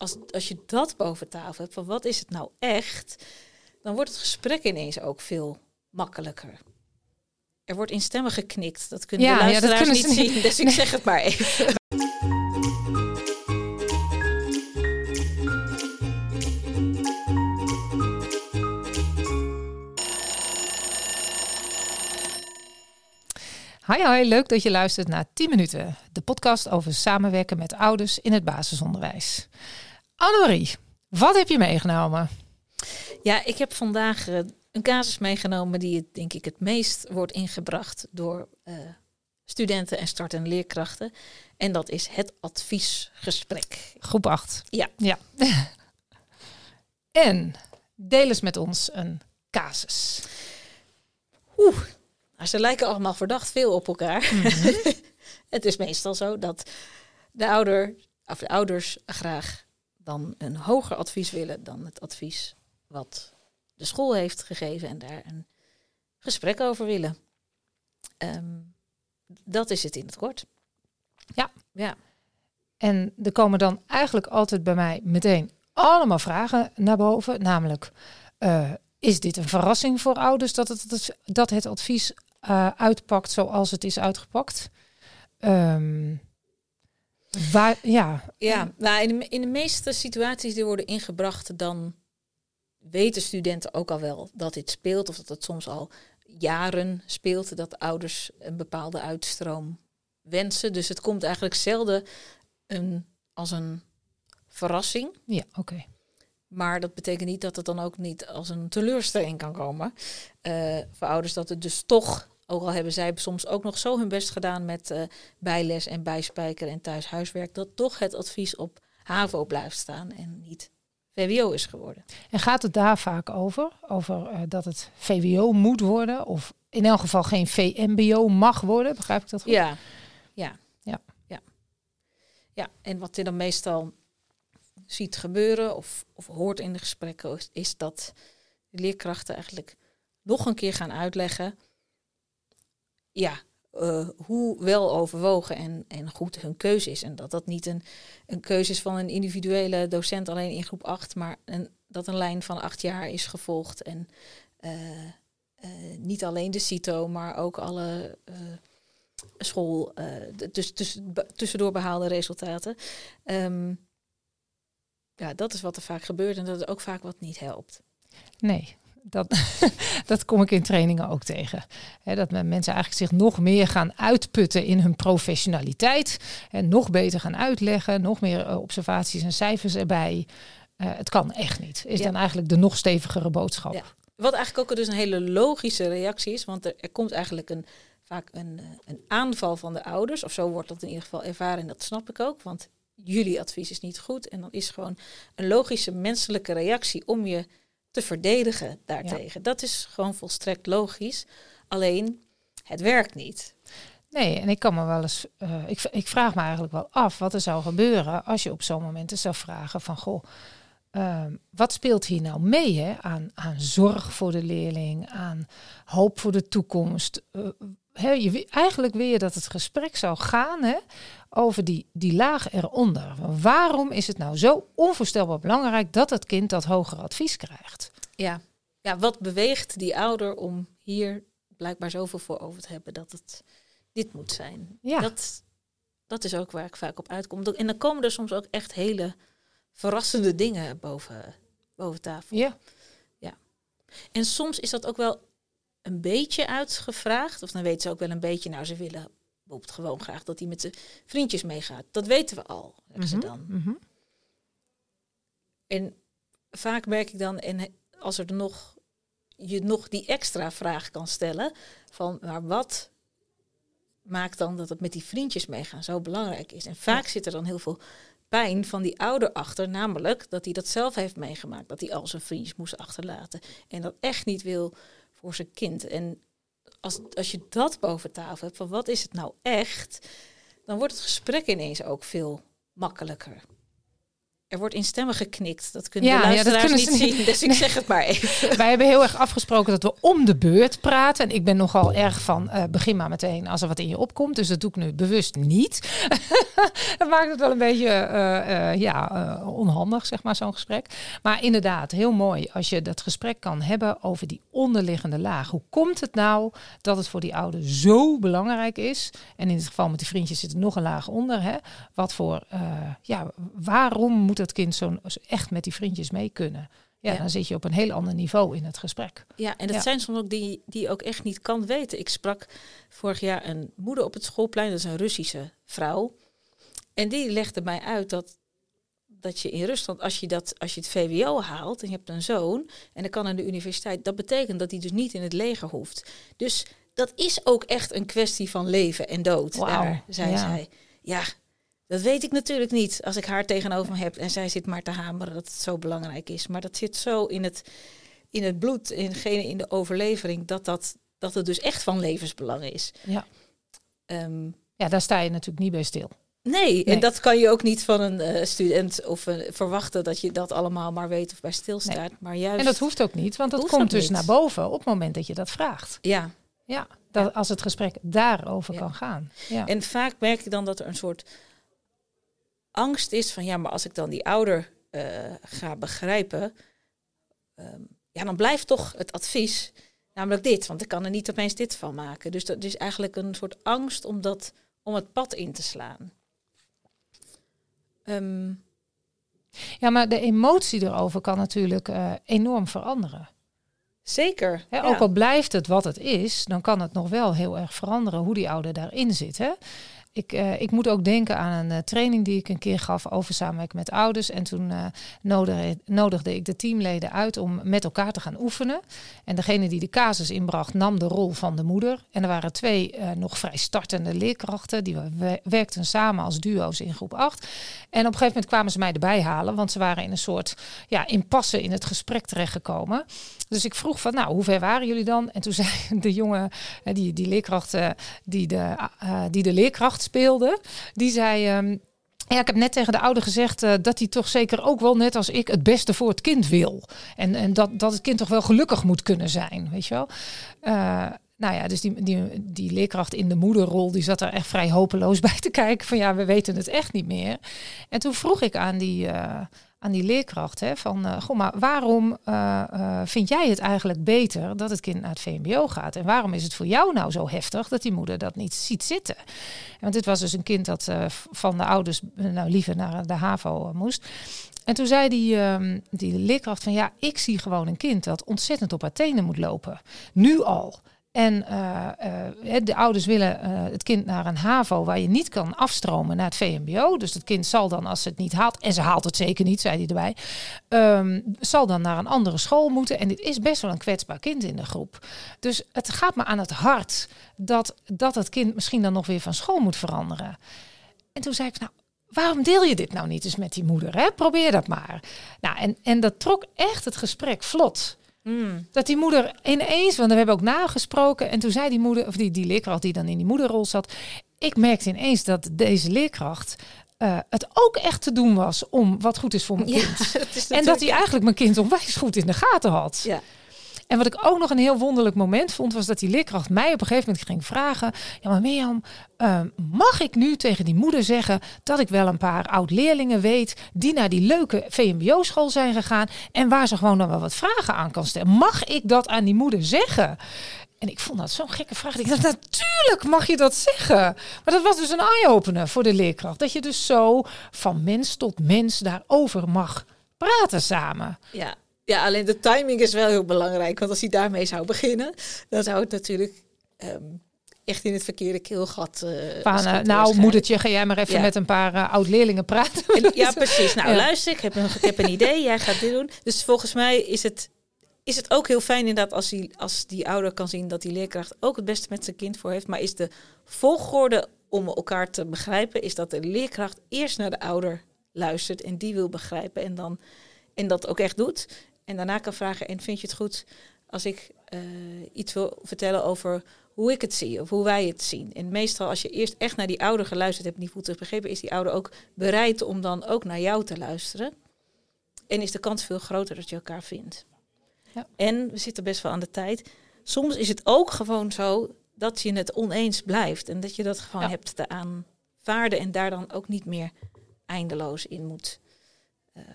als, als je dat boven tafel hebt, van wat is het nou echt, dan wordt het gesprek ineens ook veel makkelijker. Er wordt in stemmen geknikt. Dat kunnen Ja, de ja, dat luisteraars niet zien. Dus ik zeg het maar even. Hi, hi, leuk dat je luistert naar 10 minuten. De podcast over samenwerken met ouders in het basisonderwijs. Annemarie, wat heb je meegenomen? Ja, ik heb vandaag eh, een casus meegenomen die het, denk ik het meest wordt ingebracht door eh, studenten en startende leerkrachten. En dat is het adviesgesprek. Groep 8. Ja. ja. en deel eens met ons een casus. Oeh, nou, ze lijken allemaal verdacht veel op elkaar. het is meestal zo dat de, ouder, of de ouders graag dan een hoger advies willen dan het advies wat de school heeft gegeven en daar een gesprek over willen. Ehm, dat is het in het kort. Ja. Ja. En er komen dan eigenlijk altijd bij mij meteen allemaal vragen naar boven. Namelijk, uh, is dit een verrassing voor ouders dat het, dat het advies uh, uitpakt zoals het is uitgepakt? Um, waar, ja, ja nou in, de, in de meeste situaties die worden ingebracht, dan weten studenten ook al wel dat dit speelt. Of dat het soms al jaren speelt, dat ouders een bepaalde uitstroom wensen. Dus het komt eigenlijk zelden een, als een verrassing. Ja, oké. Okay. Maar dat betekent niet dat het dan ook niet als een teleurstelling kan komen. Uh, voor ouders dat het dus toch, ook al hebben zij soms ook nog zo hun best gedaan met uh, bijles en bijspijker en thuishuiswerk, dat toch het advies op HAVO blijft staan en niet VWO is geworden. En gaat het daar vaak over? Over uh, dat het VWO moet worden? Of in elk geval geen VMBO mag worden? Begrijp ik dat goed? Ja, ja, ja. ja. Ja, en wat je dan meestal ziet gebeuren of, of hoort in de gesprekken is, is dat de leerkrachten eigenlijk nog een keer gaan uitleggen ja, uh, hoe wel overwogen en, en goed hun keuze is. En dat dat niet een, een keuze is van een individuele docent alleen in groep 8, maar een, dat een lijn van acht jaar is gevolgd. En uh, uh, niet alleen de CITO, maar ook alle school, dus, dus, tussendoor behaalde resultaten. Um, ja, dat is wat er vaak gebeurt en dat is ook vaak wat niet helpt. Nee, dat, dat kom ik in trainingen ook tegen. He, dat mensen eigenlijk zich nog meer gaan uitputten in hun professionaliteit. En nog beter gaan uitleggen, nog meer observaties en cijfers erbij. Uh, het kan echt niet. Is ja. dan eigenlijk de nog stevigere boodschap. Ja. Wat eigenlijk ook dus een hele logische reactie is, want er, er komt eigenlijk een, vaak een, een aanval van de ouders. Of zo wordt dat in ieder geval ervaren en dat snap ik ook. Want jullie advies is niet goed. En dan is gewoon een logische menselijke reactie om je te verdedigen daartegen. Ja. Dat is gewoon volstrekt logisch. Alleen, het werkt niet. Nee, en ik kan me wel eens. Uh, ik, ik, vraag me eigenlijk wel af wat er zou gebeuren als je op zo'n moment zou vragen van goh. Uh, wat speelt hier nou mee hè? Aan, aan zorg voor de leerling, aan hoop voor de toekomst? Uh, hè, je, eigenlijk wil je dat het gesprek zou gaan hè, over die, die laag eronder. Waarom is het nou zo onvoorstelbaar belangrijk dat het kind dat hoger advies krijgt? Ja. ja, wat beweegt die ouder om hier blijkbaar zoveel voor over te hebben dat het dit moet zijn? Ja. Dat, dat is ook waar ik vaak op uitkom. En dan komen er soms ook echt hele verrassende dingen boven, boven tafel. Ja. ja. En soms is dat ook wel een beetje uitgevraagd. Of dan weten ze ook wel een beetje, nou, ze willen bijvoorbeeld gewoon graag dat hij met zijn vriendjes meegaat. Dat weten we al, zeggen ze dan. Mm -hmm. En vaak merk ik dan, en als er nog, je nog die extra vraag kan stellen, van maar wat maakt dan dat het met die vriendjes meegaan zo belangrijk is? En vaak ja. zit er dan heel veel pijn van die ouder achter, namelijk dat hij dat zelf heeft meegemaakt, dat hij al zijn vriendjes moest achterlaten en dat echt niet wil voor zijn kind. En als, als je dat boven tafel hebt, van wat is het nou echt, dan wordt het gesprek ineens ook veel makkelijker. Er wordt in stemmen geknikt. Dat kunnen ja, de luisteraars ja, dat niet, niet zien, dus ik zeg het maar even. Wij hebben heel erg afgesproken dat we om de beurt praten. En ik ben nogal erg van, uh, begin maar meteen als er wat in je opkomt. Dus dat doe ik nu bewust niet. dat maakt het wel een beetje uh, uh, ja, onhandig, zeg maar, zo'n gesprek. Maar inderdaad, heel mooi als je dat gesprek kan hebben over die onderliggende laag. Hoe komt het nou dat het voor die ouder zo belangrijk is? En in het geval met die vriendjes zit er nog een laag onder. Hè? Wat voor, ja, waarom moet dat kind zo echt met die vriendjes mee kunnen. Ja, dan zit je op een heel ander niveau in het gesprek. Ja, en dat zijn soms ook die die ook echt niet kan weten. Ik sprak vorig jaar een moeder op het schoolplein, dat is een Russische vrouw. En die legde mij uit dat, dat je in Rusland, als je, dat, als je het VWO haalt en je hebt een zoon en dan kan aan de universiteit, dat betekent dat hij dus niet in het leger hoeft. Dus dat is ook echt een kwestie van leven en dood, wow. daar, zei zij. Ja, dat weet ik natuurlijk niet als ik haar tegenover me heb en zij zit maar te hameren dat het zo belangrijk is. Maar dat zit zo in het, in het bloed, in, in de overlevering, dat, dat, dat het dus echt van levensbelang is. Ja. Um, ja, daar sta je natuurlijk niet bij stil. Nee, en dat kan je ook niet van een uh, student of uh, verwachten dat je dat allemaal maar weet of bij stilstaat. Nee. Maar juist... En dat hoeft ook niet, want dat komt dus niet. naar boven op het moment dat je dat vraagt. Ja. Ja, dat, als het gesprek daarover ja. kan gaan. Ja. En vaak merk je dan dat er een soort angst is van ja, maar als ik dan die ouder uh, ga begrijpen, um, ja, dan blijft toch het advies namelijk dit, want ik kan er niet opeens dit van maken. Dus dat is eigenlijk een soort angst om, dat, om het pad in te slaan. Um, ja, maar de emotie erover kan natuurlijk uh, enorm veranderen. Zeker. Ook al blijft het wat het is, dan kan het nog wel heel erg veranderen hoe die ouder daarin zit. Hè? Ik, uh, ik moet ook denken aan een uh, training die ik een keer gaf over samenwerken met ouders. En toen uh, nodigde, ik de teamleden uit om met elkaar te gaan oefenen. En degene die de casus inbracht nam de rol van de moeder. En er waren twee nog vrij startende leerkrachten. Die werkten samen als duo's in groep 8. En op een gegeven moment kwamen ze mij erbij halen. Want ze waren in een soort ja, impasse in het gesprek terechtgekomen. Dus ik vroeg van, nou, hoe ver waren jullie dan? En toen zei de jongen, die, die leerkracht, die de, die de leerkracht speelde, die zei. Um, ja, ik heb net tegen de ouder gezegd uh, dat hij toch zeker ook wel net als ik het beste voor het kind wil. En, en dat, dat het kind toch wel gelukkig moet kunnen zijn, weet je wel. Uh, nou ja, dus die, die, die leerkracht in de moederrol, die zat er echt vrij hopeloos bij te kijken. Van ja, we weten het echt niet meer. En toen vroeg ik aan die, uh, aan die leerkracht. Hè, van, uh, goh, maar waarom uh, vind jij het eigenlijk beter dat het kind naar het VMBO gaat? En waarom is het voor jou nou zo heftig dat die moeder dat niet ziet zitten? Want dit was dus een kind dat van de ouders nou liever naar de HAVO moest. En toen zei die, uh, die leerkracht van ja, ik zie gewoon een kind dat ontzettend op tenen moet lopen. Nu al. En uh, uh, de ouders willen uh, het kind naar een HAVO waar je niet kan afstromen naar het VMBO. Dus het kind zal dan, als het niet haalt, en ze haalt het zeker niet, zei hij erbij, um, zal dan naar een andere school moeten. En dit is best wel een kwetsbaar kind in de groep. Dus het gaat me aan het hart dat, dat het kind misschien dan nog weer van school moet veranderen. En toen zei ik, nou, waarom deel je dit nou niet eens met die moeder? Hè? Probeer dat maar. Nou, en, en dat trok echt het gesprek vlot. Mm. Dat die moeder ineens, want we hebben ook nagesproken. En toen zei die moeder, of die, die leerkracht die dan in die moederrol zat. Ik merkte ineens dat deze leerkracht uh, het ook echt te doen was om wat goed is voor mijn ja, kind. en dat hij eigenlijk mijn kind onwijs goed in de gaten had. Ja. En wat ik ook nog een heel wonderlijk moment vond, was dat die leerkracht mij op een gegeven moment ging vragen: Ja, maar Mirjam, uh, mag ik nu tegen die moeder zeggen dat ik wel een paar oud-leerlingen weet die naar die leuke VMBO-school zijn gegaan en waar ze gewoon dan wel wat vragen aan kan stellen? Mag ik dat aan die moeder zeggen? En ik vond dat zo'n gekke vraag. Ik dacht, natuurlijk mag je dat zeggen. Maar dat was dus een eye-opener voor de leerkracht. Dat je dus zo van mens tot mens daarover mag praten samen. Ja, ja, alleen de timing is wel heel belangrijk. Want als hij daarmee zou beginnen, dan zou het natuurlijk um, echt in het verkeerde keelgat. Uh, nou, moedertje, ga jij maar even ja. met een paar uh, oud-leerlingen praten. En, ja, precies. Nou, ja. luister, ik heb, een, ik heb een idee. Jij gaat dit doen. Dus volgens mij is het, is het ook heel fijn inderdaad als die, als die ouder kan zien dat die leerkracht ook het beste met zijn kind voor heeft. Maar is de volgorde om elkaar te begrijpen, is dat de leerkracht eerst naar de ouder luistert en die wil begrijpen en dan en dat ook echt doet. En daarna kan vragen, en vind je het goed als ik uh, iets wil vertellen over hoe ik het zie of hoe wij het zien. En meestal als je eerst echt naar die ouder geluisterd hebt, niet goed begrepen, is die ouder ook bereid om dan ook naar jou te luisteren. En is de kans veel groter dat je elkaar vindt. Ja. En we zitten best wel aan de tijd. Soms is het ook gewoon zo dat je het oneens blijft. En dat je dat gewoon hebt te aanvaarden en daar dan ook niet meer eindeloos in moet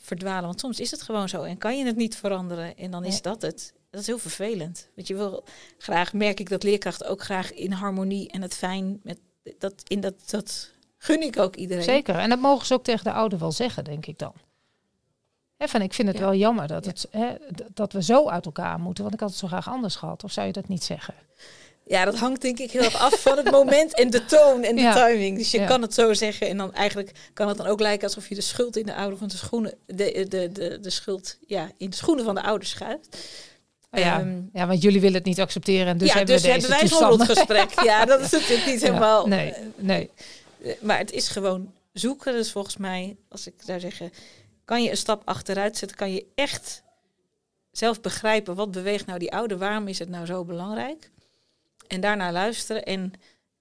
verdwalen. Want soms is het gewoon zo en kan je het niet veranderen. En dan is dat het. Dat is heel vervelend. Want je wil graag, merk ik dat leerkrachten ook graag in harmonie en het fijn met dat in dat, dat gun ik ook iedereen. Zeker. En dat mogen ze ook tegen de ouder wel zeggen, denk ik dan. He, ik vind het wel jammer dat, het, dat we zo uit elkaar moeten, want ik had het zo graag anders gehad. Of zou je dat niet zeggen? Ja, dat hangt denk ik heel erg af van het moment en de toon en de timing. Dus je kan het zo zeggen en dan eigenlijk kan het dan ook lijken alsof je de schuld in de ouder van de schoenen, de, de, de, de schuld ja, in de schoenen van de ouder schuift. Oh ja, um, ja, want jullie willen het niet accepteren en dus ja, hebben dus we deze hebben wij zo'n gesprek. Ja, dat is natuurlijk niet helemaal. Nee, nee. Uh, maar het is gewoon zoeken. Dus volgens mij, als ik zou zeggen, kan je een stap achteruit zetten, kan je echt zelf begrijpen wat beweegt nou die ouder, waarom is het nou zo belangrijk? En daarna luisteren en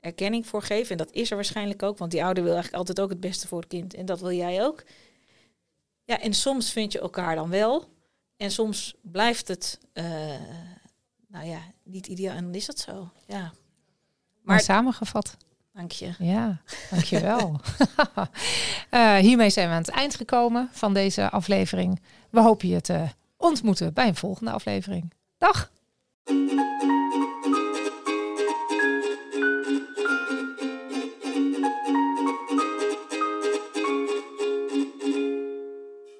erkenning voor geven. En dat is er waarschijnlijk ook, want die ouder wil eigenlijk altijd ook het beste voor het kind. En dat wil jij ook. Ja, en soms vind je elkaar dan wel. En soms blijft het, uh, nou ja, niet ideaal. En dan is dat zo, ja. Maar, maar samengevat. Dank je. Ja, dankjewel. uh, hiermee zijn we aan het eind gekomen van deze aflevering. We hopen je te ontmoeten bij een volgende aflevering. Dag!